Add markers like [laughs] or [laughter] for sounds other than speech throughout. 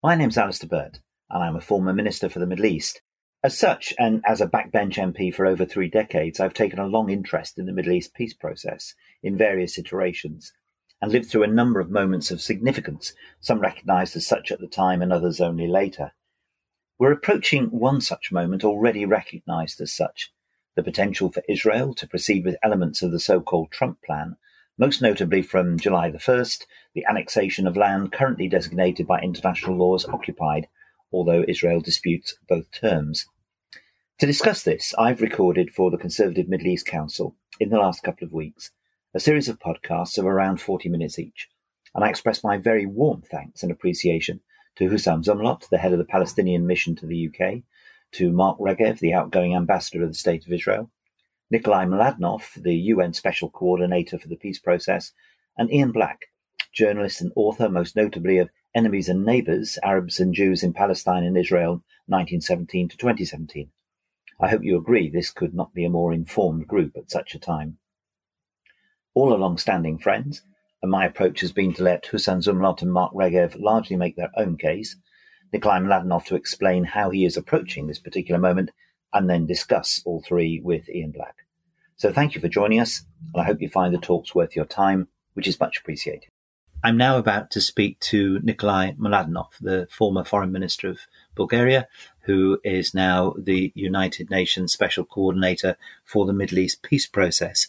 My name's Alistair Burt, and I'm a former Minister for the Middle East. As such, and as a backbench MP for over three decades, I've taken a long interest in the Middle East peace process in various iterations and lived through a number of moments of significance, some recognised as such at the time and others only later. We're approaching one such moment already recognised as such the potential for Israel to proceed with elements of the so called Trump plan most notably from July the 1st, the annexation of land currently designated by international law as occupied, although Israel disputes both terms. To discuss this, I've recorded for the Conservative Middle East Council in the last couple of weeks a series of podcasts of around 40 minutes each, and I express my very warm thanks and appreciation to Hussam Zomlot, the head of the Palestinian mission to the UK, to Mark Regev, the outgoing ambassador of the State of Israel, Nikolai Mladenov, the UN Special Coordinator for the peace process, and Ian Black, journalist and author, most notably of Enemies and Neighbours Arabs and Jews in Palestine and Israel, 1917 to 2017. I hope you agree this could not be a more informed group at such a time. All are long standing friends, and my approach has been to let Hussam Zomlot and Mark Regev largely make their own case, Nikolai Mladenov to explain how he is approaching this particular moment, and then discuss all three with Ian Black. So thank you for joining us, and I hope you find the talks worth your time, which is much appreciated. I'm now about to speak to Nikolai Mladenov, the former foreign minister of Bulgaria, who is now the United Nations Special Coordinator for the Middle East peace process.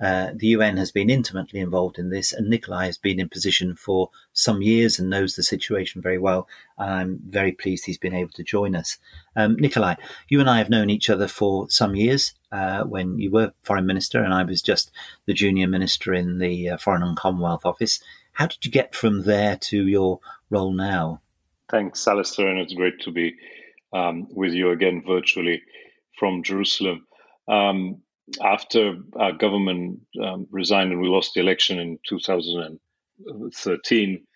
Uh, the UN has been intimately involved in this, and Nikolai has been in position for some years and knows the situation very well. And I'm very pleased he's been able to join us. Um, Nikolai, you and I have known each other for some years uh, when you were Foreign Minister, and I was just the junior minister in the uh, Foreign and Commonwealth Office. How did you get from there to your role now? Thanks, Alistair, and it's great to be um, with you again virtually from Jerusalem. Um, after our government um, resigned and we lost the election in 2013,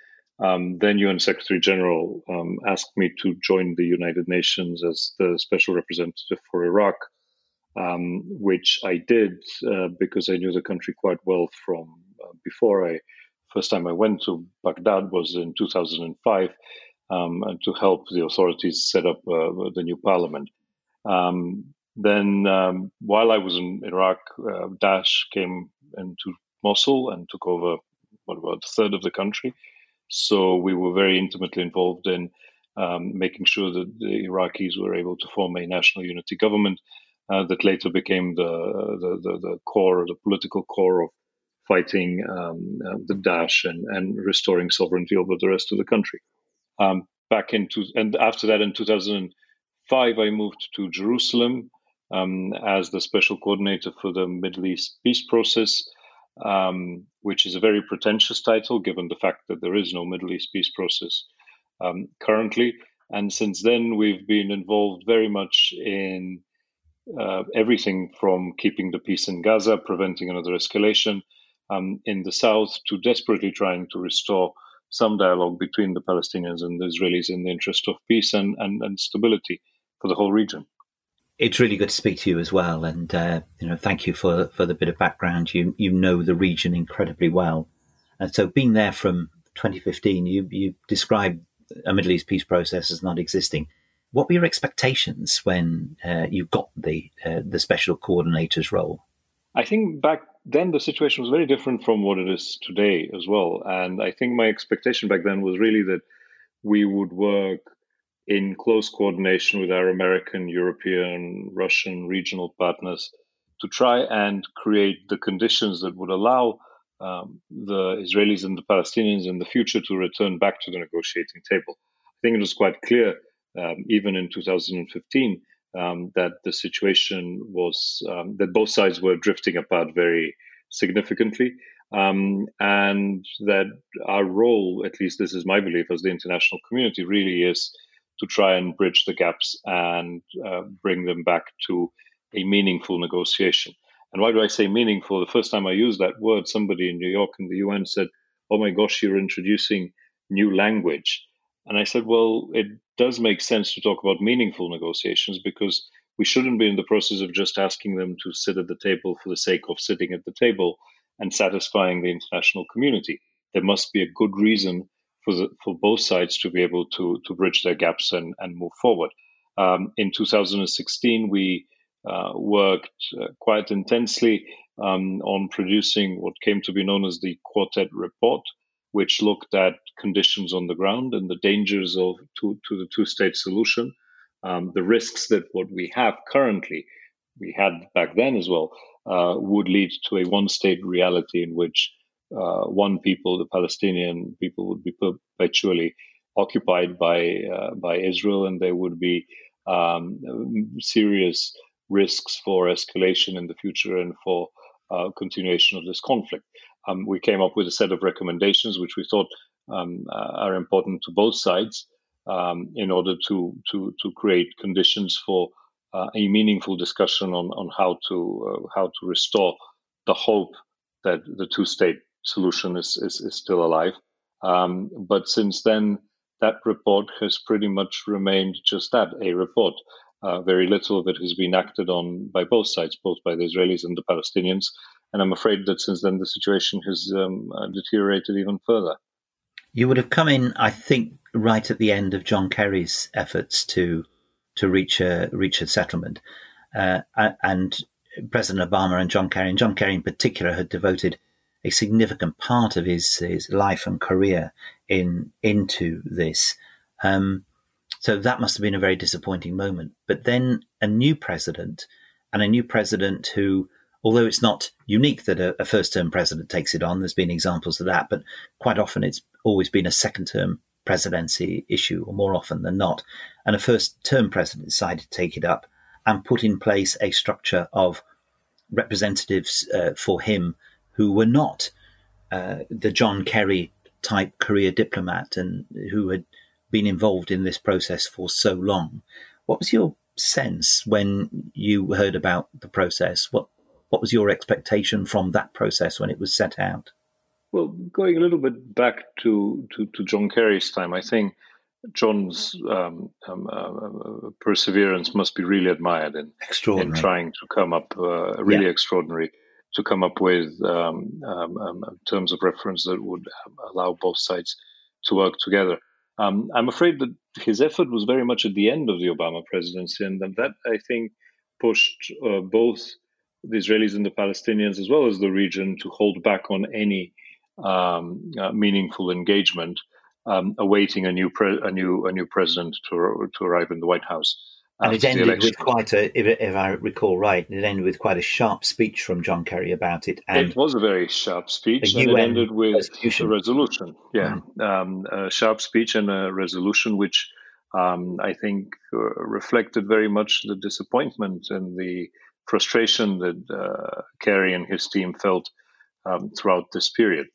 um, then UN Secretary General um, asked me to join the United Nations as the special representative for Iraq, um, which I did uh, because I knew the country quite well from uh, before. I first time I went to Baghdad was in 2005, um, and to help the authorities set up uh, the new parliament. Um, then, um, while I was in Iraq, uh, Daesh came into Mosul and took over what about a third of the country. So we were very intimately involved in um, making sure that the Iraqis were able to form a national unity government uh, that later became the, the, the, the, core, the political core of fighting um, uh, the Daesh and, and restoring sovereignty over the rest of the country. Um, back into and after that, in 2005, I moved to Jerusalem um, as the special coordinator for the Middle East peace process, um, which is a very pretentious title given the fact that there is no Middle East peace process um, currently. And since then, we've been involved very much in uh, everything from keeping the peace in Gaza, preventing another escalation um, in the south, to desperately trying to restore some dialogue between the Palestinians and the Israelis in the interest of peace and, and, and stability for the whole region it's really good to speak to you as well, and uh, you know, thank you for for the bit of background. You you know the region incredibly well, and so being there from 2015, you you described a Middle East peace process as not existing. What were your expectations when uh, you got the uh, the special coordinator's role? I think back then the situation was very different from what it is today as well, and I think my expectation back then was really that we would work in close coordination with our American, European, Russian regional partners to try and create the conditions that would allow um, the Israelis and the Palestinians in the future to return back to the negotiating table. I think it was quite clear, um, even in 2015, um, that the situation was um, that both sides were drifting apart very significantly. Um, and that our role, at least this is my belief as the international community, really is to try and bridge the gaps and uh, bring them back to a meaningful negotiation. And why do I say meaningful? The first time I used that word, somebody in New York in the UN said, Oh my gosh, you're introducing new language. And I said, Well, it does make sense to talk about meaningful negotiations because we shouldn't be in the process of just asking them to sit at the table for the sake of sitting at the table and satisfying the international community. There must be a good reason for the, for both sides to be able to to bridge their gaps and and move forward. Um, in 2016, we uh, worked uh, quite intensely um, on producing what came to be known as the Quartet Report, which looked at conditions on the ground and the dangers of to, to the two-state solution, um, the risks that what we have currently, we had back then as well, uh, would lead to a one-state reality in which uh, one people, the Palestinian people, would be perpetually occupied by uh, by Israel, and there would be um, serious risks for escalation in the future and for uh, continuation of this conflict. Um, we came up with a set of recommendations which we thought um, uh, are important to both sides um, in order to to to create conditions for uh, a meaningful discussion on on how to uh, how to restore the hope that the two state solution is is, is still alive. Um, but since then, that report has pretty much remained just that a report. Uh, very little of it has been acted on by both sides, both by the Israelis and the Palestinians. And I'm afraid that since then the situation has um, uh, deteriorated even further. You would have come in, I think, right at the end of John Kerry's efforts to to reach a reach a settlement, uh, and President Obama and John Kerry, and John Kerry in particular, had devoted a significant part of his his life and career in into this. Um, so that must have been a very disappointing moment. But then a new president, and a new president who, although it's not unique that a, a first term president takes it on, there's been examples of that, but quite often it's always been a second term presidency issue, or more often than not. And a first term president decided to take it up and put in place a structure of representatives uh, for him who were not uh, the John Kerry type career diplomat and who had been involved in this process for so long. What was your sense when you heard about the process? What what was your expectation from that process when it was set out? Well, going a little bit back to, to, to John Kerry's time, I think John's um, um, uh, perseverance must be really admired in, in trying to come up uh, really yeah. extraordinary to come up with um, um, um, terms of reference that would allow both sides to work together. Um, I'm afraid that his effort was very much at the end of the Obama presidency, and that I think pushed uh, both the Israelis and the Palestinians, as well as the region, to hold back on any um, uh, meaningful engagement, um, awaiting a new pre- a new a new president to to arrive in the White House. And it ended with quite a, if, if, I recall right, it ended with quite a sharp speech from John Kerry about it. And it was a very sharp speech, and it ended with resolution. a resolution. Yeah, mm. um, a sharp speech and a resolution, which um, I think uh, reflected very much the disappointment and the frustration that uh, Kerry and his team felt um, throughout this period.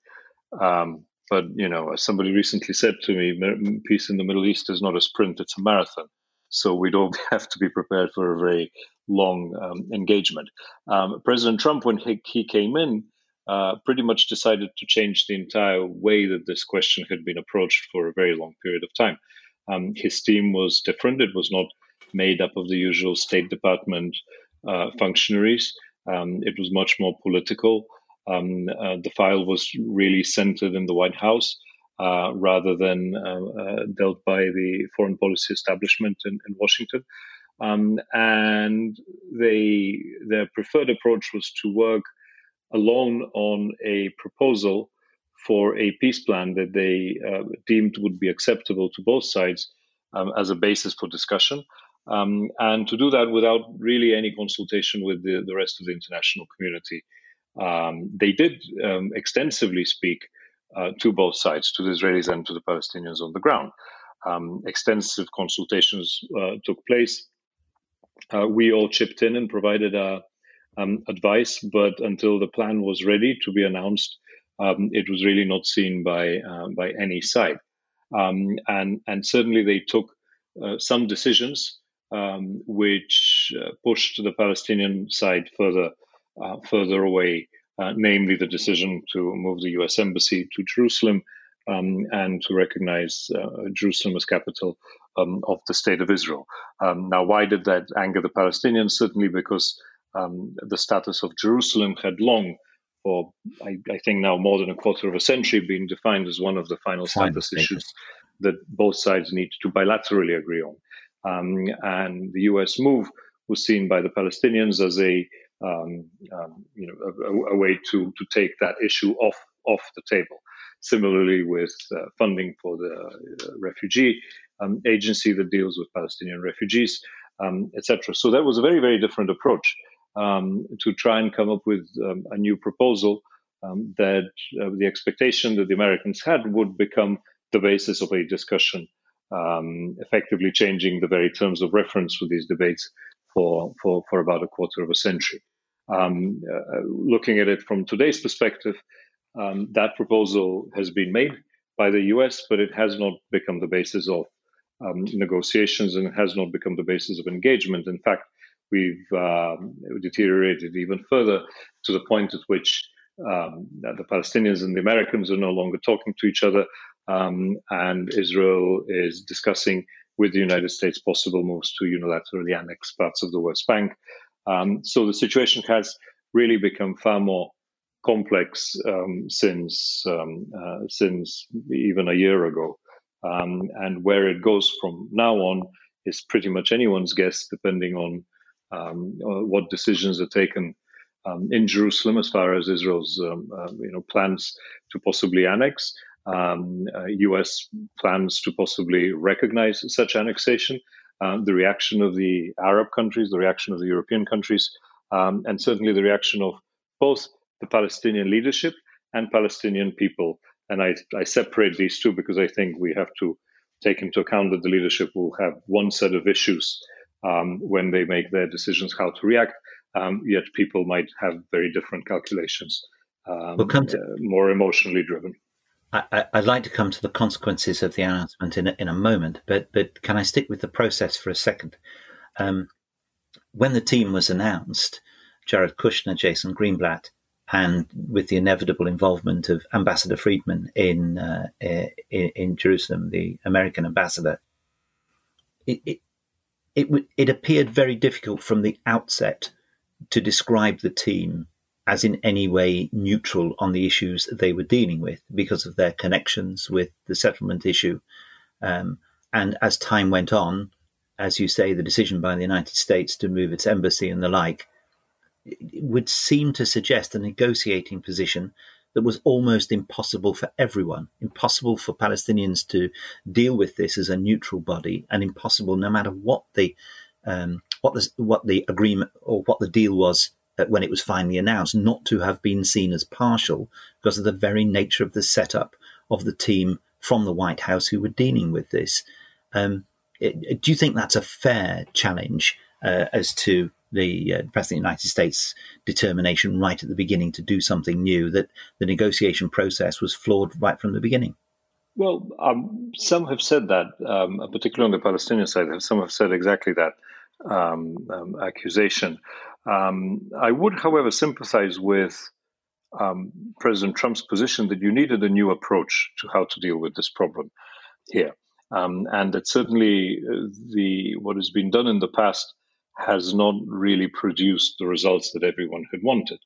Um, but you know, as somebody recently said to me, peace in the Middle East is not a sprint; it's a marathon. So we don't [laughs] have to be prepared for a very long um, engagement. Um, President Trump, when he, he came in, uh, pretty much decided to change the entire way that this question had been approached for a very long period of time. Um, his team was different. It was not made up of the usual State Department uh, functionaries. Um, it was much more political. Um, uh, the file was really centered in the White House uh, rather than uh, uh, dealt by the foreign policy establishment in, in Washington. Um, and they their preferred approach was to work alone on a proposal for a peace plan that they uh, deemed would be acceptable to both sides um, as a basis for discussion. Um, and to do that without really any consultation with the, the rest of the international community. Um, they did um, extensively speak uh, to both sides, to the Israelis and to the Palestinians on the ground. Um, extensive consultations uh, took place. Uh, we all chipped in and provided uh, um, advice, but until the plan was ready to be announced, um, it was really not seen by uh, by any side. Um, and and certainly they took uh, some decisions um, which pushed the Palestinian side further further away uh, namely the decision to move the U.S. embassy to Jerusalem um, and to recognize uh, Jerusalem as capital um, of the state of Israel. Um, now, why did that anger the Palestinians? Certainly because um, the status of Jerusalem had long for I, I, think now more than a quarter of a century been defined as one of the final status issues that both sides need to bilaterally agree on. Um, and the U.S. move was seen by the Palestinians as a um, um, you know a, a, way to to take that issue off off the table. Similarly, with uh, funding for the uh, refugee um, agency that deals with Palestinian refugees, um, etc. So that was a very very different approach um, to try and come up with um, a new proposal that uh, the expectation that the Americans had would become the basis of a discussion, effectively changing the very terms of reference for these debates for, for, for about a quarter of a century. Um, uh, looking at it from today's perspective, um, that proposal has been made by the US, but it has not become the basis of um, negotiations and has not become the basis of engagement. In fact, we've uh, deteriorated even further to the point at which um, the Palestinians and the Americans are no longer talking to each other, um, and Israel is discussing with the United States possible moves to unilaterally annex parts of the West Bank. Um, so the situation has really become far more complex um, since um, uh, since even a year ago, um, and where it goes from now on is pretty much anyone's guess, depending on um, uh, what decisions are taken um, in Jerusalem as far as Israel's uh, you know plans to possibly annex um, uh, U.S. plans to possibly recognize such annexation, um, the reaction of the Arab countries, the reaction of the European countries, um, and certainly the reaction of both the Palestinian leadership and Palestinian people. And I, I separate these two because I think we have to take into account that the leadership will have one set of issues um, when they make their decisions how to react. Um, yet people might have very different calculations, um, we'll come to, uh, more emotionally driven. I, would like to come to the consequences of the announcement in a, in a moment, but but can I stick with the process for a second? Um, when the team was announced, Jared Kushner, Jason Greenblatt, and with the inevitable involvement of Ambassador Friedman in uh, in, in, Jerusalem, the American ambassador, it it it, it appeared very difficult from the outset to describe the team as in any way neutral on the issues they were dealing with because of their connections with the settlement issue. Um, and as time went on, as you say, the decision by the United States to move its embassy and the like would seem to suggest a negotiating position that was almost impossible for everyone, impossible for Palestinians to deal with this as a neutral body, and impossible no matter what the um, what the what the agreement or what the deal was when it was finally announced, not to have been seen as partial because of the very nature of the setup of the team from the White House who were dealing with this. Um, it, do you think that's a fair challenge uh, as to the uh, President of the United States' determination right at the beginning to do something new, that the negotiation process was flawed right from the beginning? Well, um, some have said that, um, particularly on the Palestinian side, some have said exactly that um, um accusation. Um, I would, however, sympathize with um, President Trump's position that you needed a new approach to how to deal with this problem here, um, and that certainly uh, the what has been done in the past has not really produced the results that everyone had wanted.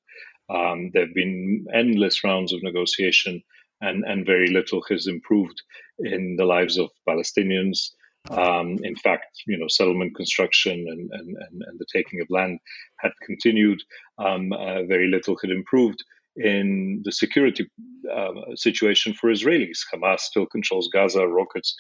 Um, there have been endless rounds of negotiation, and and very little has improved in the lives of Palestinians. Um, in fact, you know, settlement construction and, and, and, and, the taking of land had continued. Um, uh, very little had improved in the security uh, situation for Israelis. Hamas still controls Gaza. Rockets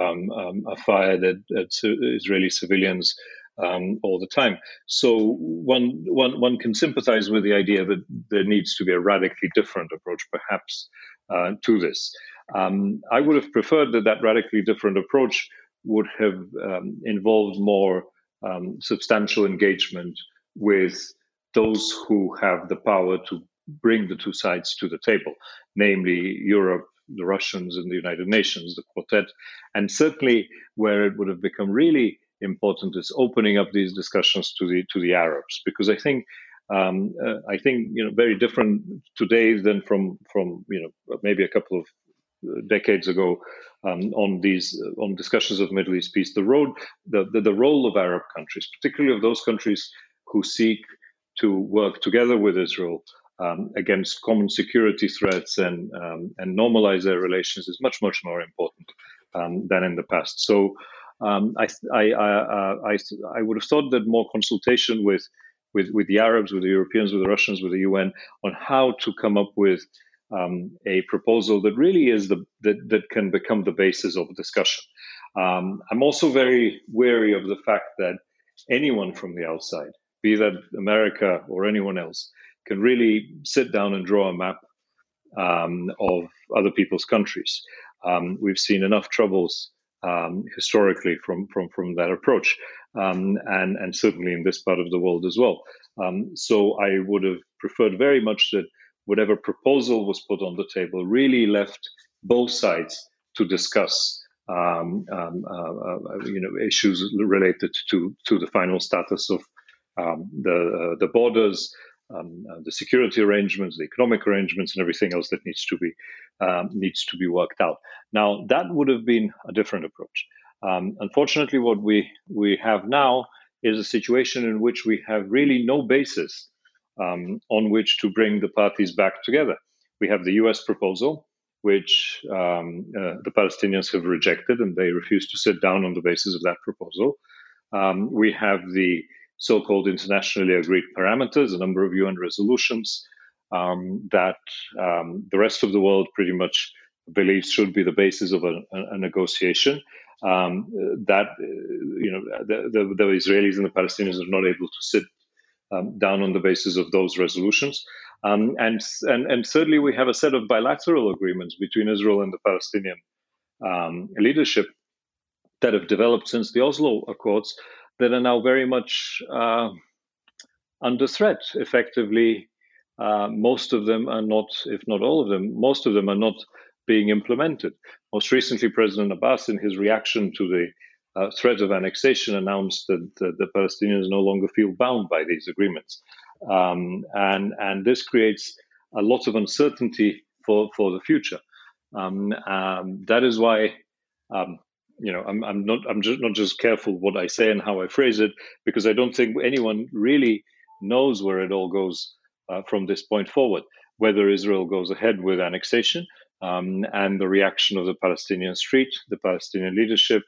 um, um are fired at, at Israeli civilians um, all the time. So one, one, one can sympathize with the idea that there needs to be a radically different approach, perhaps, uh, to this. Um, I would have preferred that that radically different approach would have um, involved more um, substantial engagement with those who have the power to bring the two sides to the table, namely Europe, the Russians, and the United Nations, the Quartet. And certainly, where it would have become really important is opening up these discussions to the to the Arabs, because I think. Um, uh, I think you know very different today than from from you know maybe a couple of decades ago um, on these on discussions of Middle East peace. The road, the, the, the role of Arab countries, particularly of those countries who seek to work together with Israel um, against common security threats and um, and normalize their relations is much much more important um, than in the past. So um, I, I, I, I, I would have thought that more consultation with with with the Arabs, with the Europeans, with the Russians, with the UN on how to come up with um, a proposal that really is the that, that can become the basis of a discussion. Um, I'm also very wary of the fact that anyone from the outside, be that America or anyone else, can really sit down and draw a map um, of other people's countries. Um, we've seen enough troubles um, historically from, from, from that approach, um, and, and certainly in this part of the world as well. Um, so I would have preferred very much that whatever proposal was put on the table really left both sides to discuss um, um, uh, uh, you know issues related to to the final status of um, the uh, the borders, um, uh, the security arrangements, the economic arrangements, and everything else that needs to be um, needs to be worked out. Now that would have been a different approach. Um, unfortunately, what we we have now is a situation in which we have really no basis um, on which to bring the parties back together. We have the U.S. proposal, which um, uh, the Palestinians have rejected, and they refuse to sit down on the basis of that proposal. Um, we have the so-called internationally agreed parameters, a number of UN resolutions um, that um, the rest of the world pretty much believes should be the basis of a, a negotiation. Um, that you know the, the, the, Israelis and the Palestinians are not able to sit um, down on the basis of those resolutions. Um, and, and, and thirdly, we have a set of bilateral agreements between Israel and the Palestinian um, leadership that have developed since the Oslo Accords that are now very much uh, under threat. Effectively, uh, most of them are not, if not all of them, most of them are not being implemented. Most recently, President Abbas, in his reaction to the uh, threat of annexation, announced that the, the, Palestinians no longer feel bound by these agreements, um, and and this creates a lot of uncertainty for for the future. Um, um, that is why um, you know, I'm, I'm not I'm just not just careful what I say and how I phrase it because I don't think anyone really knows where it all goes uh, from this point forward. Whether Israel goes ahead with annexation um, and the reaction of the Palestinian street, the Palestinian leadership,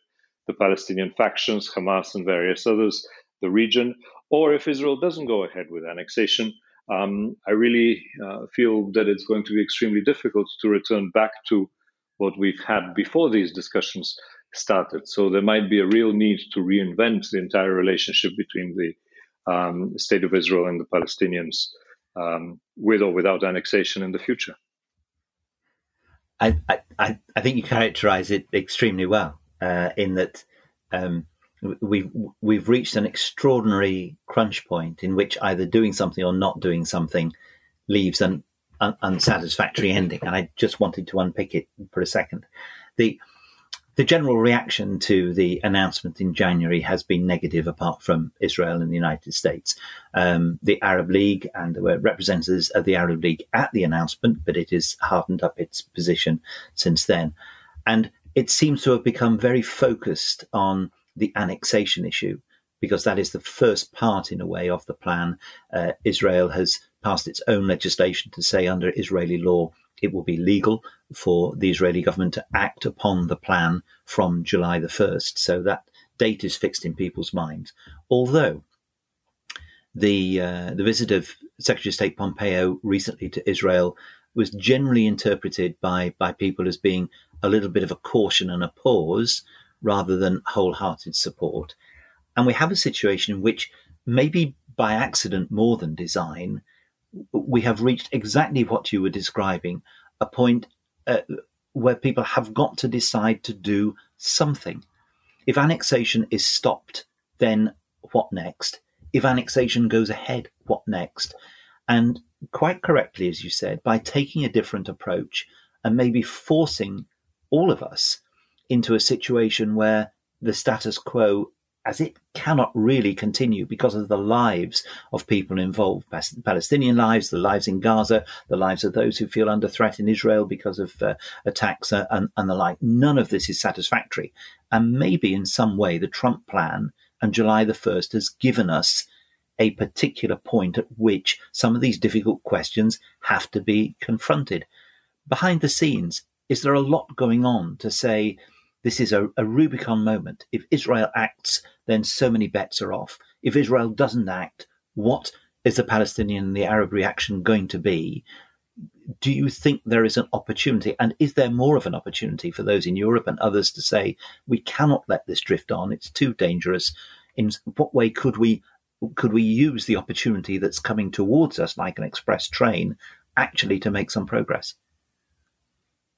the Palestinian factions, Hamas, and various others, the region, or if Israel doesn't go ahead with annexation, um, I really uh, feel that it's going to be extremely difficult to return back to what we've had before these discussions started. So there might be a real need to reinvent the entire relationship between the um, state of Israel and the Palestinians, um, with or without annexation in the future. I, I, I think you characterize it extremely well uh, in that um, we've we've reached an extraordinary crunch point in which either doing something or not doing something leaves an un, unsatisfactory ending. And I just wanted to unpick it for a second. The the general reaction to the announcement in January has been negative, apart from Israel and the United States. Um, the Arab League, and there were representatives of the Arab League at the announcement, but it has hardened up its position since then. And it seems to have become very focused on the annexation issue because that is the first part, in a way, of the plan. Uh, Israel has passed its own legislation to say under Israeli law it will be legal for the Israeli government to act upon the plan from July the 1st. So that date is fixed in people's minds. Although the uh, the visit of Secretary of State Pompeo recently to Israel was generally interpreted by by people as being a little bit of a caution and a pause rather than wholehearted support. And we have a situation in which maybe by accident more than design, we have reached exactly what you were describing a point uh, where people have got to decide to do something. If annexation is stopped, then what next? If annexation goes ahead, what next? And quite correctly, as you said, by taking a different approach and maybe forcing all of us into a situation where the status quo as it cannot really continue because of the lives of people involved Palestinian lives, the lives in Gaza, the lives of those who feel under threat in Israel because of uh, attacks uh, and, and the like. None of this is satisfactory. And maybe in some way, the Trump plan and July the 1st has given us a particular point at which some of these difficult questions have to be confronted. Behind the scenes, is there a lot going on to say this is a, a Rubicon moment? If Israel acts, then so many bets are off. If Israel doesn't act, what is the Palestinian and the Arab reaction going to be? Do you think there is an opportunity, and is there more of an opportunity for those in Europe and others to say we cannot let this drift on? It's too dangerous. In what way could we could we use the opportunity that's coming towards us, like an express train, actually to make some progress?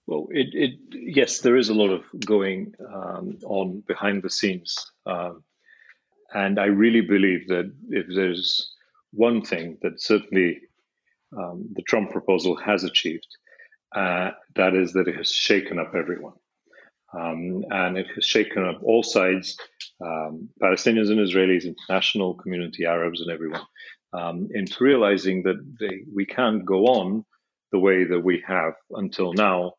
Well, it, it yes, there is a lot of going um, on behind the scenes, um, and I really believe that if there's one thing that certainly um, the Trump proposal has achieved, uh, that is that it has shaken up everyone. Um, and it has shaken up all sides um, Palestinians and Israelis, international community, Arabs, and everyone um, into realizing that they, we can't go on the way that we have until now,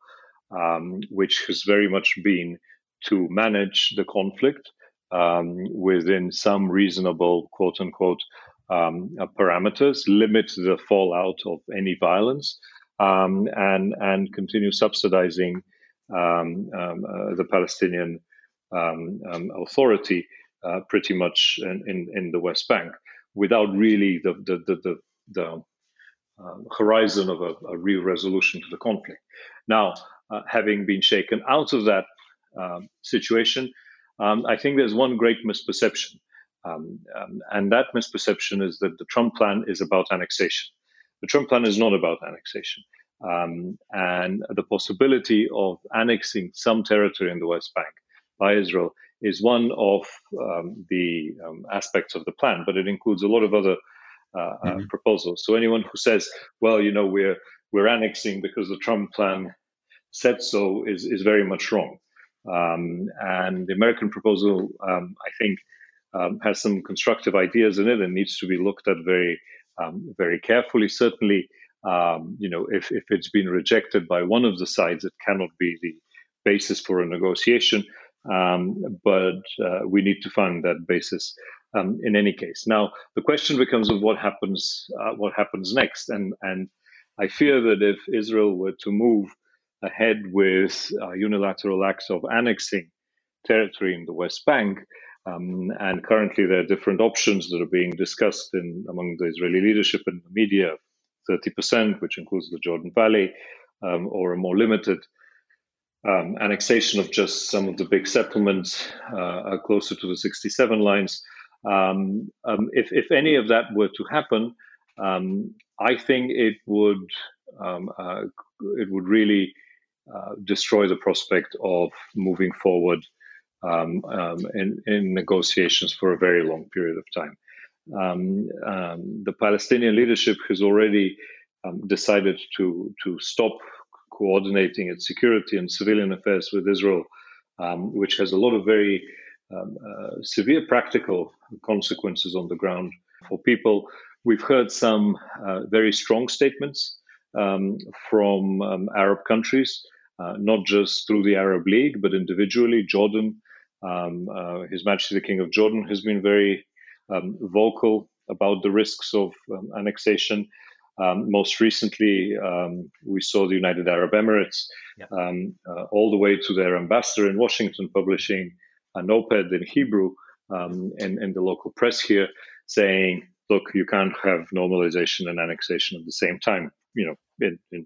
um, which has very much been to manage the conflict um, within some reasonable, quote unquote, um, uh, parameters, limit the fallout of any violence, um, and and continue subsidizing um, um, uh, the Palestinian um, um, Authority uh, pretty much in, in, in, the West Bank without really the, the, the, the, the horizon of a, a, real resolution to the conflict. Now, uh, having been shaken out of that situation, I think there's one great misperception. Um, um, and that misperception is that the Trump plan is about annexation. The Trump plan is not about annexation. Um, and the possibility of annexing some territory in the West Bank by Israel is one of um, the um, aspects of the plan, but it includes a lot of other uh, uh mm-hmm. uh, proposals. So anyone who says, "Well, you know, we're we're annexing because the Trump plan said so," is is very much wrong. Um, and the American proposal, um, I think, um, has some constructive ideas in it and needs to be looked at very very carefully. Certainly um, you know, if, if it's been rejected by one of the sides, it cannot be the basis for a negotiation. Um, but uh, we need to find that basis um, in any case. Now, the question becomes of what happens, uh, what happens next, and and I fear that if Israel were to move ahead with uh, unilateral acts of annexing territory in the West Bank, um, and currently there are different options that are being discussed in among the Israeli leadership and the media 30%, which includes the Jordan Valley, um, or a more limited um, annexation of just some of the big settlements uh, closer to the 67 lines. Um, um, if, if any of that were to happen, um, I think it would um, uh, it would really uh, destroy the prospect of moving forward in, in negotiations for a very long period of time. Um, um, the Palestinian leadership has already um, decided to to stop coordinating its security and civilian affairs with Israel, um, which has a lot of very um, uh, severe practical consequences on the ground for people. We've heard some uh, very strong statements um, from Arab countries, uh, not just through the Arab League, but individually. Jordan, uh, His Majesty the King of Jordan, has been very um, vocal about the risks of um, annexation. Um, most recently, um, we saw the United Arab Emirates, um, uh, all the way to their ambassador in Washington, publishing an op-ed in Hebrew um, in, in the local press here, saying, "Look, you can't have normalization and annexation at the same time." You know, in, in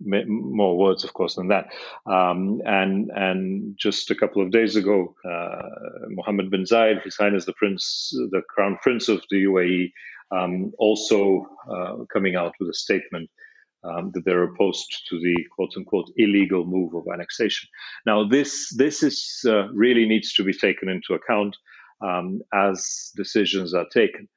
more words, of course, than that. Um, and and just a couple of days ago, uh, Mohammed bin Zayed, His Highness the Prince, the Crown Prince of the UAE, um, also uh, coming out with a statement um, that they're opposed to the quote unquote illegal move of annexation. Now, this this is uh, really needs to be taken into account um, as decisions are taken.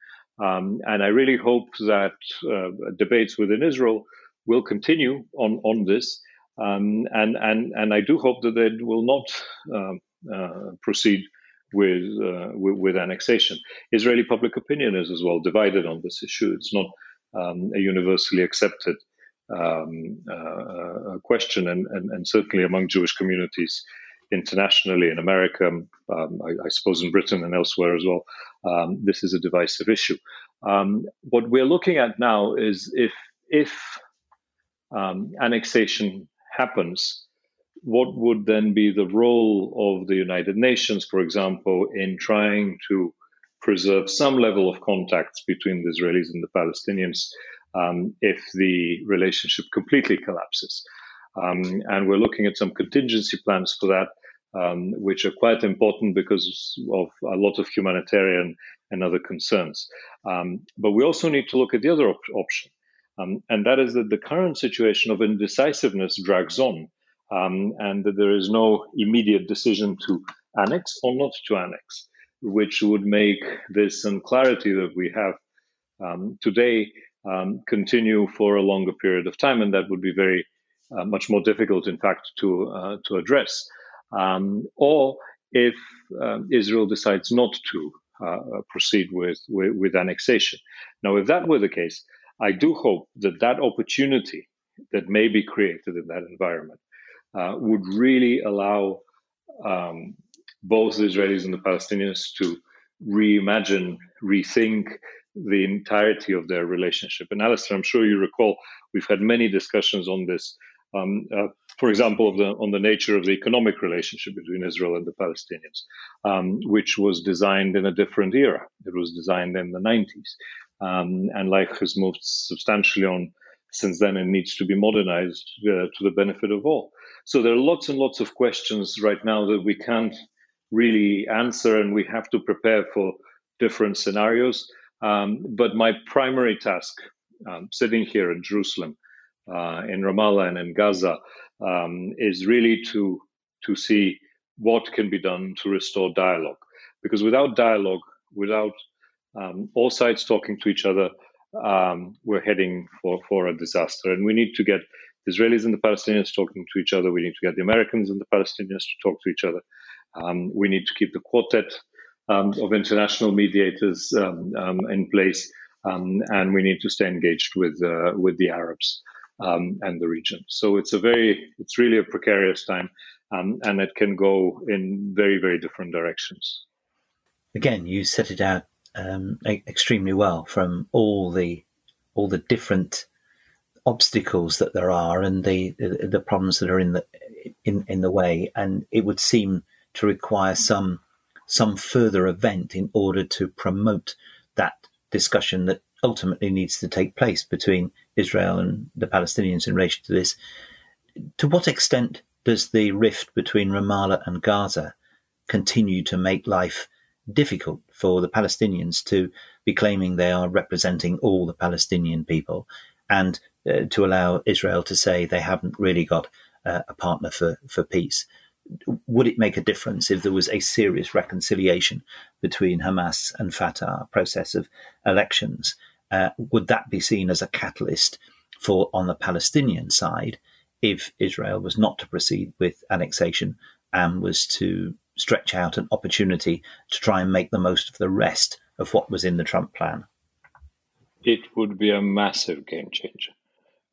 Um, and I really hope that uh, debates within Israel will continue on on this, um, and and and I do hope that they will not um, uh, proceed with, uh, with, with annexation. Israeli public opinion is as well divided on this issue. It's not um, a universally accepted um, uh, uh, question, and, and and certainly among Jewish communities internationally in America, um, I, I, suppose in Britain and elsewhere as well, um, this is a divisive issue. Um, what we're looking at now is if if um, annexation happens, what would then be the role of the United Nations, for example, in trying to preserve some level of contacts between the Israelis and the Palestinians um, if the relationship completely collapses? Um, and we're looking at some contingency plans for that, um, which are quite important because of a lot of humanitarian and other concerns. Um, but we also need to look at the other op- option, um, and that is that the current situation of indecisiveness drags on, um, and that there is no immediate decision to annex or not to annex, which would make this unclarity that we have um, today um, continue for a longer period of time, and that would be very uh, much more difficult, in fact, to uh, to address. Um, or if um, Israel decides not to uh, proceed with, with, with annexation. Now, if that were the case, I do hope that that opportunity that may be created in that environment uh, would really allow um, both the Israelis and the Palestinians to reimagine, rethink the entirety of their relationship. And Alistair, I'm sure you recall we've had many discussions on this um, uh, for example, the, on the nature of the economic relationship between Israel and the Palestinians, um, which was designed in a different era. It was designed in the 90s. Um, and life has moved substantially on since then and needs to be modernized uh, to the benefit of all. So there are lots and lots of questions right now that we can't really answer, and we have to prepare for different scenarios. Um, but my primary task, um, sitting here in Jerusalem, uh, in Ramallah and in Gaza um, is really to to see what can be done to restore dialogue. Because without dialogue, without um, all sides talking to each other, um, we're heading for, for a disaster. And we need to get the Israelis and the Palestinians talking to each other. We need to get the Americans and the Palestinians to talk to each other. Um, we need to keep the quartet um, of international mediators um, in place. and we need to stay engaged with uh, with the Arabs um, and the region. So it's a very, it's really a precarious time, um, and it can go in very, very different directions. Again, you set it out um, extremely well from all the all the different obstacles that there are and the, the, the problems that are in the in in the way, and it would seem to require some some further event in order to promote that discussion that ultimately needs to take place between Israel and the Palestinians in relation to this. To what extent does the rift between Ramallah and Gaza continue to make life difficult for the Palestinians to be claiming they are representing all the Palestinian people and uh, to allow Israel to say they haven't really got uh, a partner for, for peace? would it make a difference if there was a serious reconciliation between Hamas and Fatah, a process of elections? Uh, would that be seen as a catalyst for on the Palestinian side if Israel was not to proceed with annexation and was to stretch out an opportunity to try and make the most of the rest of what was in the Trump plan? It would be a massive game changer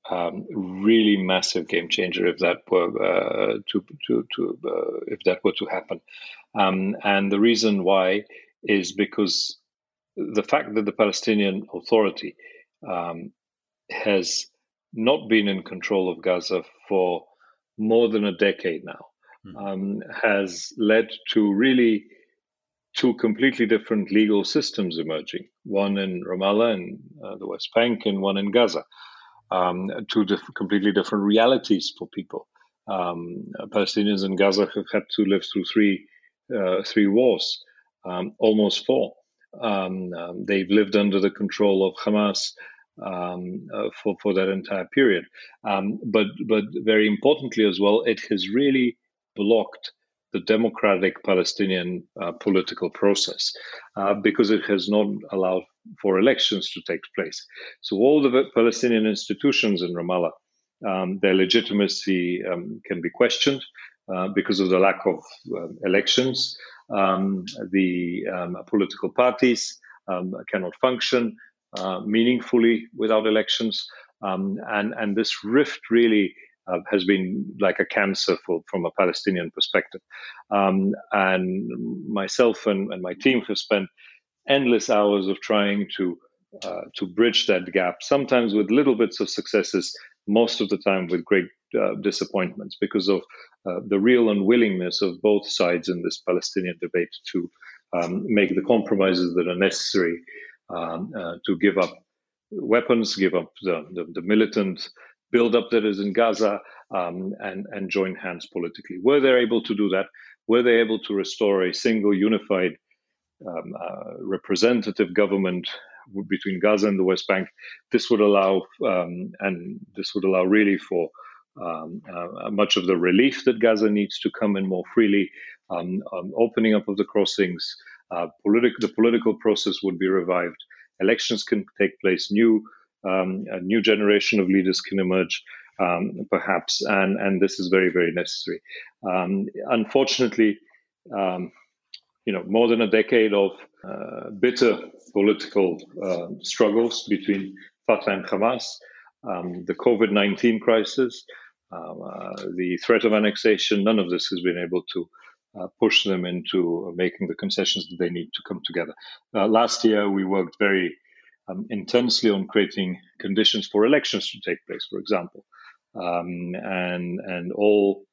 um, really massive game changer if that were uh, to to, to uh, if that were to happen. Um, and the reason why is because the fact that the Palestinian Authority um, has not been in control of Gaza for more than a decade now mm. has led to really two completely different legal systems emerging one in Ramallah and uh, the West Bank, and one in Gaza um, two diff- completely different realities for people. Um, Palestinians in Gaza have had to live through three uh, three wars, um, almost four. Um, um, they've lived under the control of Hamas um, uh, for for that entire period. but but very importantly as well, it has really blocked the democratic Palestinian uh, political process uh, because it has not allowed for elections to take place. So all the Palestinian institutions in Ramallah, um, their legitimacy um, can be questioned uh, because of the lack of uh, elections. Um, the um, political parties um, cannot function uh, meaningfully without elections. and, and this rift really uh, has been like a cancer for, from a Palestinian perspective. Um, and myself and, and, my team have spent endless hours of trying to uh, to bridge that gap. Sometimes with little bits of successes, most of the time with great uh, disappointments because of uh, the real unwillingness of both sides in this Palestinian debate to um, make the compromises that are necessary um, uh, to give up weapons, give up the, the, the militant buildup that is in Gaza, um, and, and join hands politically. Were they able to do that? Were they able to restore a single unified um, uh, representative government between Gaza and the West Bank? This would allow, um, and this would allow really for um, uh, much of the relief that Gaza needs to come in more freely, um, um, opening up of the crossings. Uh, the political process would be revived. Elections can take place. New um, a new generation of leaders can emerge, um, perhaps, and and this is very very necessary. Um, unfortunately, um, you know, more than a decade of uh, bitter political uh, struggles between Fatah and Hamas, um, the COVID nineteen crisis, um, uh, the threat of annexation, none of this has been able to. Uh, push them into making the concessions that they need to come together. Uh, last year, we worked very um, intensely on creating conditions for elections to take place, for example. Um, and and all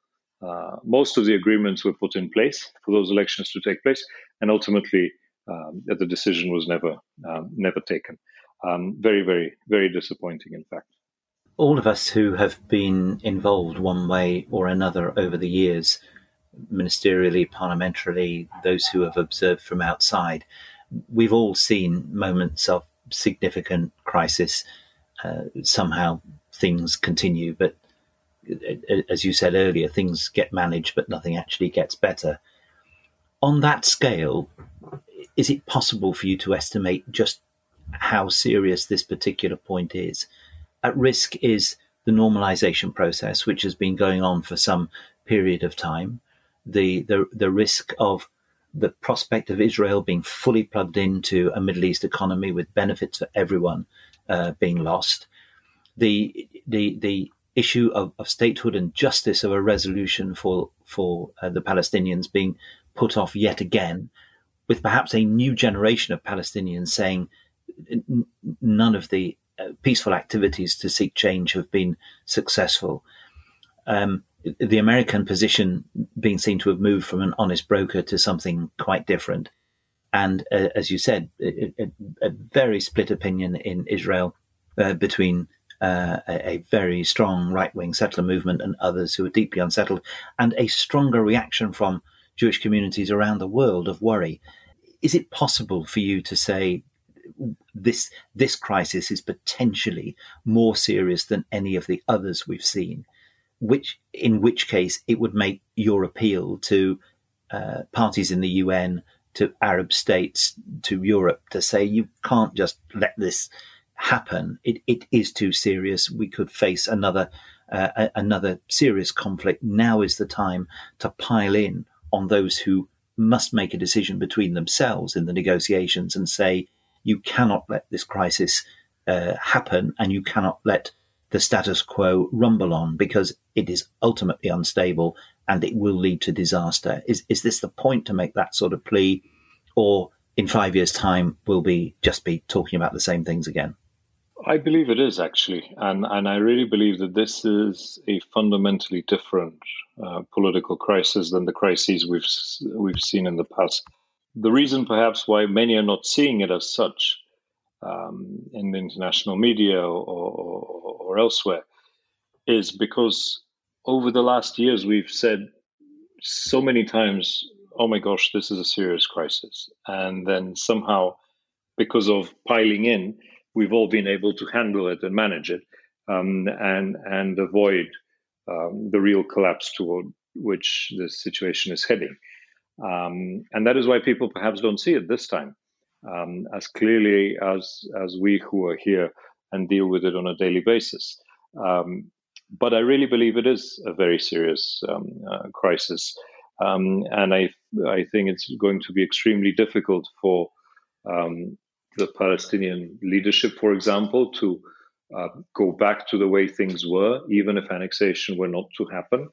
uh, most of the agreements were put in place for those elections to take place, and ultimately um, the decision was never um, never taken. Um, very, very, very disappointing, in fact. All of us who have been involved one way or another over the years, ministerially, parliamentarily, those who have observed from outside, we've all seen moments of significant crisis, uh, somehow things continue. But uh, as you said earlier, things get managed, but nothing actually gets better. On that scale, is it possible for you to estimate just how serious this particular point is? At risk is the normalization process, which has been going on for some period of time, the, the, the risk of the prospect of Israel being fully plugged into a Middle East economy with benefits for everyone uh, being lost, the the the issue of, of, statehood and justice of a resolution for for uh, the Palestinians being put off yet again, with perhaps a new generation of Palestinians saying n- none of the uh, peaceful activities to seek change have been successful. Um, the American position being seen to have moved from an honest broker to something quite different. And uh, as you said, a, a, very split opinion in Israel uh, between uh, a, a, very strong right wing settler movement and others who are deeply unsettled, and a stronger reaction from Jewish communities around the world of worry. Is it possible for you to say this this crisis is potentially more serious than any of the others we've seen? Which in which case it would make your appeal to uh, parties in the UN, to Arab states, to Europe to say you can't just let this happen. It, it is too serious. We could face another uh, another serious conflict. Now is the time to pile in on those who must make a decision between themselves in the negotiations and say you cannot let this crisis uh, happen, and you cannot let the status quo rumble on because it is ultimately unstable and it will lead to disaster. Is is this the point to make that sort of plea, or in five years' time we'll be just be talking about the same things again? I believe it is actually, and and I really believe that this is a fundamentally different uh, political crisis than the crises we've we've seen in the past. The reason, perhaps, why many are not seeing it as such um, in the international media or, or, or elsewhere is because over the last years we've said so many times, oh my gosh, this is a serious crisis. And then somehow, because of piling in, we've all been able to handle it and manage it um, and, and avoid um, the real collapse toward which the situation is heading. Um, and that is why people perhaps don't see it this time um, as clearly as as we who are here and deal with it on a daily basis. Um, but I really believe it is a very serious um, uh, crisis, um, and I I think it's going to be extremely difficult for um, the Palestinian leadership, for example, to uh, go back to the way things were, even if annexation were not to happen,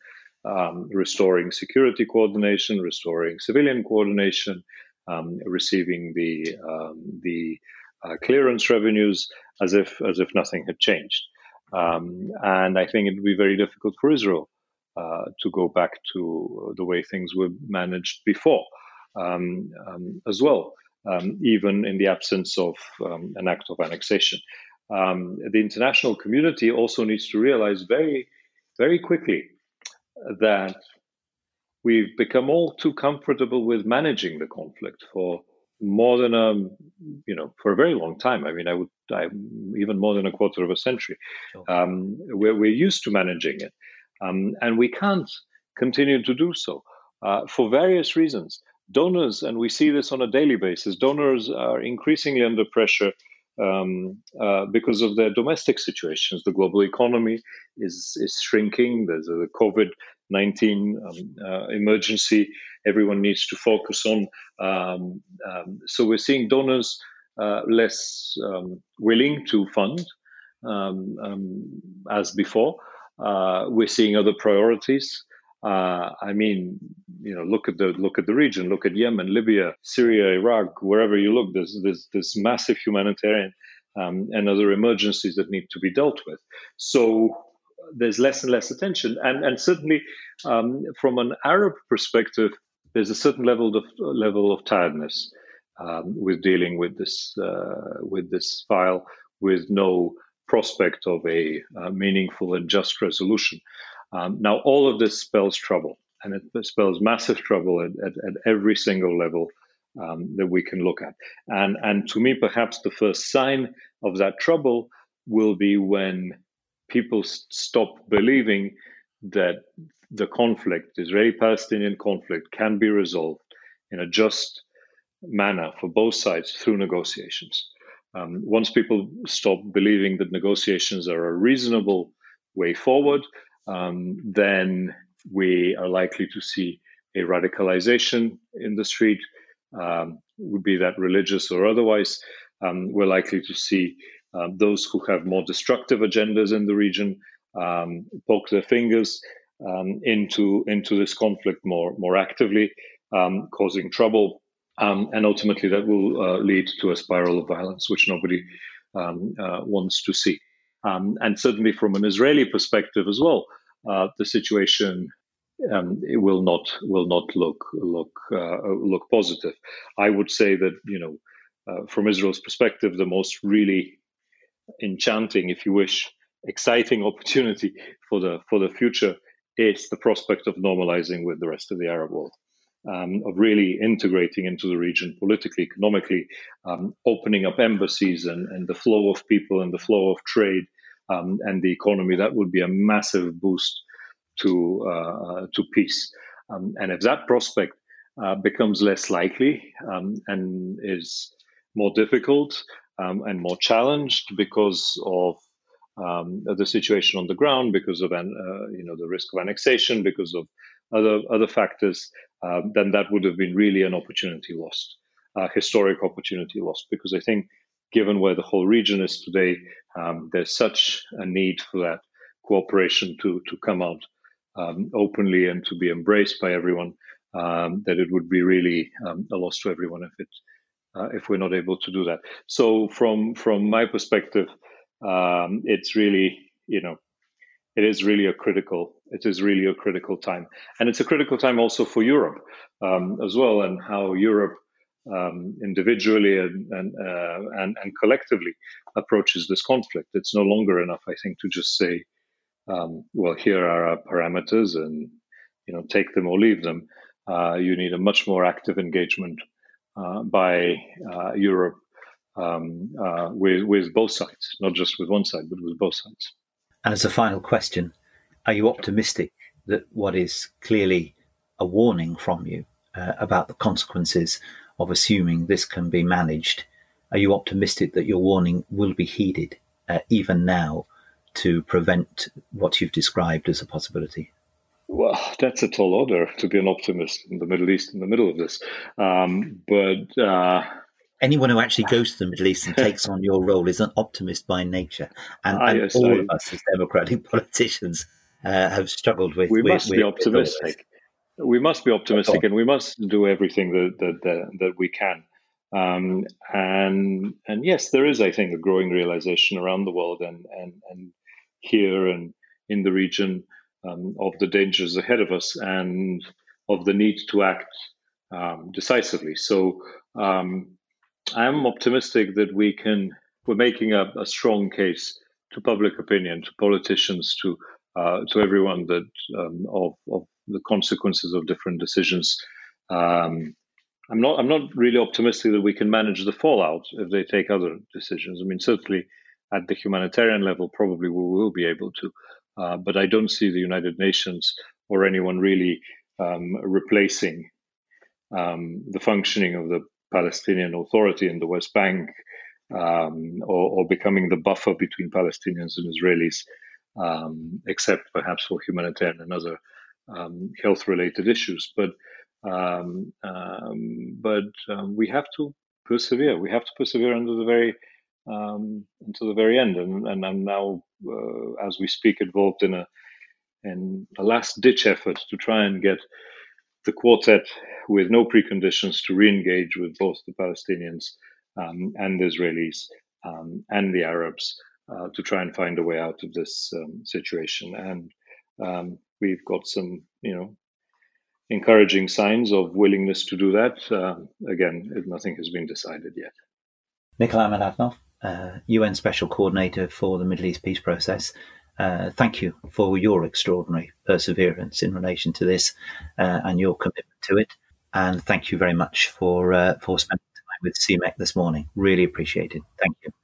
um, restoring security coordination, restoring civilian coordination, um, receiving the um, the uh, clearance revenues as if as if nothing had changed. Um, and I think it would be very difficult for Israel uh, to go back to the way things were managed before, um, um, as well, even in the absence of an act of annexation um, the international community also needs to realize very, very quickly that we've become all too comfortable with managing the conflict for more than a, you know, for a very long time. I mean, I would, I, even more than a quarter of a century. Sure. Um, we're, we're used to managing it, um, and we can't continue to do so uh, for various reasons. Donors, and we see this on a daily basis, donors are increasingly under pressure um, uh, because of their domestic situations. The global economy is is shrinking. There's a COVID nineteen um, uh, emergency. Everyone needs to focus on. Um, um so we're seeing donors uh, less um, willing to fund um, as before. Uh, we're seeing other priorities. Uh, I mean, you know, look at the look at the region. Look at Yemen, Libya, Syria, Iraq. Wherever you look, there's there's this massive humanitarian um, and other emergencies that need to be dealt with. So there's less and less attention, and and certainly um, from an Arab perspective, there's a certain level of level of tiredness um, with dealing with this uh, with this file with no prospect of a, uh, meaningful and just resolution. Um, now, all of this spells trouble, and it spells massive trouble at, at, at every single level um, that we can look at. And, and to me, perhaps the first sign of that trouble will be when people stop believing that the conflict, the Israeli Palestinian conflict, can be resolved in a just manner for both sides through negotiations. Um, once people stop believing that negotiations are a reasonable way forward, um, then we are likely to see a radicalization in the street, um, be that religious or otherwise. Um, we're likely to see um, those who have more destructive agendas in the region um, poke their fingers um, into into this conflict more more actively, causing trouble, and ultimately that will uh, lead to a spiral of violence, which nobody uh, wants to see. and certainly from an Israeli perspective as well, uh, the situation um, will not will not look look uh, look positive. I would say that you know, uh, from Israel's perspective, the most really enchanting, if you wish, exciting [laughs] opportunity for the for the future is the prospect of normalizing with the rest of the Arab world. Um, of really integrating into the region politically, economically, um, opening up embassies and, and the flow of people and the flow of trade um, and the economy, that would be a massive boost to uh, to peace. Um, and if that prospect uh, becomes less likely um, and is more difficult um, and more challenged because of um, the situation on the ground, because of an, uh, you know the risk of annexation, because of other other factors, uh, then that would have been really an opportunity lost, historic opportunity lost. Because I think given where the whole region is today, um, there's such a need for that cooperation to to come out um, openly and to be embraced by everyone um, that it would be really um, a loss to everyone if it uh, if we're not able to do that. So from from my perspective, um, it's really you know it is really a critical it is really a critical time and it's a critical time also for europe um, as well and how europe um, individually and and, uh, and, and collectively approaches this conflict. It's no longer enough, I think, to just say, um, "Well, here are our parameters, and you know, take them or leave them." Uh, you need a much more active engagement uh, by uh, Europe um, uh, with with both sides, not just with one side, but with both sides. And as a final question, are you optimistic that what is clearly a warning from you uh, about the consequences of assuming this can be managed, are you optimistic that your warning will be heeded uh, even now to prevent what you've described as a possibility? Well, that's a tall order to be an optimist in the Middle East in the middle of this. Um, but uh, anyone who actually goes to the Middle East and takes [laughs] on your role is an optimist by nature, and, and all of us as democratic [laughs] politicians uh, have struggled with. We with, must with, be optimistic. We must be optimistic, and we must do everything that that that, that we can. Um, and and yes, there is, I think, a growing realization around the world and and and here and in the region um, of the dangers ahead of us and of the need to act um, decisively. So um, I'm optimistic that we can. We're making a, a, strong case to public opinion, to politicians, to uh, to everyone that um, of, of the consequences of different decisions. Um, I'm not. I'm not really optimistic that we can manage the fallout if they take other decisions. I mean, certainly at the humanitarian level, probably we will be able to. Uh, but I don't see the United Nations or anyone really um, replacing um, the functioning of the Palestinian Authority in the West Bank um, or, or, becoming the buffer between Palestinians and Israelis, um, except perhaps for humanitarian and other um, health related issues. But um, but we have to persevere. We have to persevere under the very um, until the very end. And, and I'm now, uh, as we speak, involved in a in a last ditch effort to try and get the quartet with no preconditions to re-engage with both the Palestinians um, and the Israelis um, and the Arabs uh, to try and find a way out of this um, situation. And um, we've got some, you know, encouraging signs of willingness to do that. Uh, again, nothing has been decided yet. Nikolai Mladenov, uh, UN Special Coordinator for the Middle East Peace Process. Uh, thank you for your extraordinary perseverance in relation to this uh, and your commitment to it. And thank you very much for uh, for spending time with CMEC this morning. Really appreciate it. Thank you.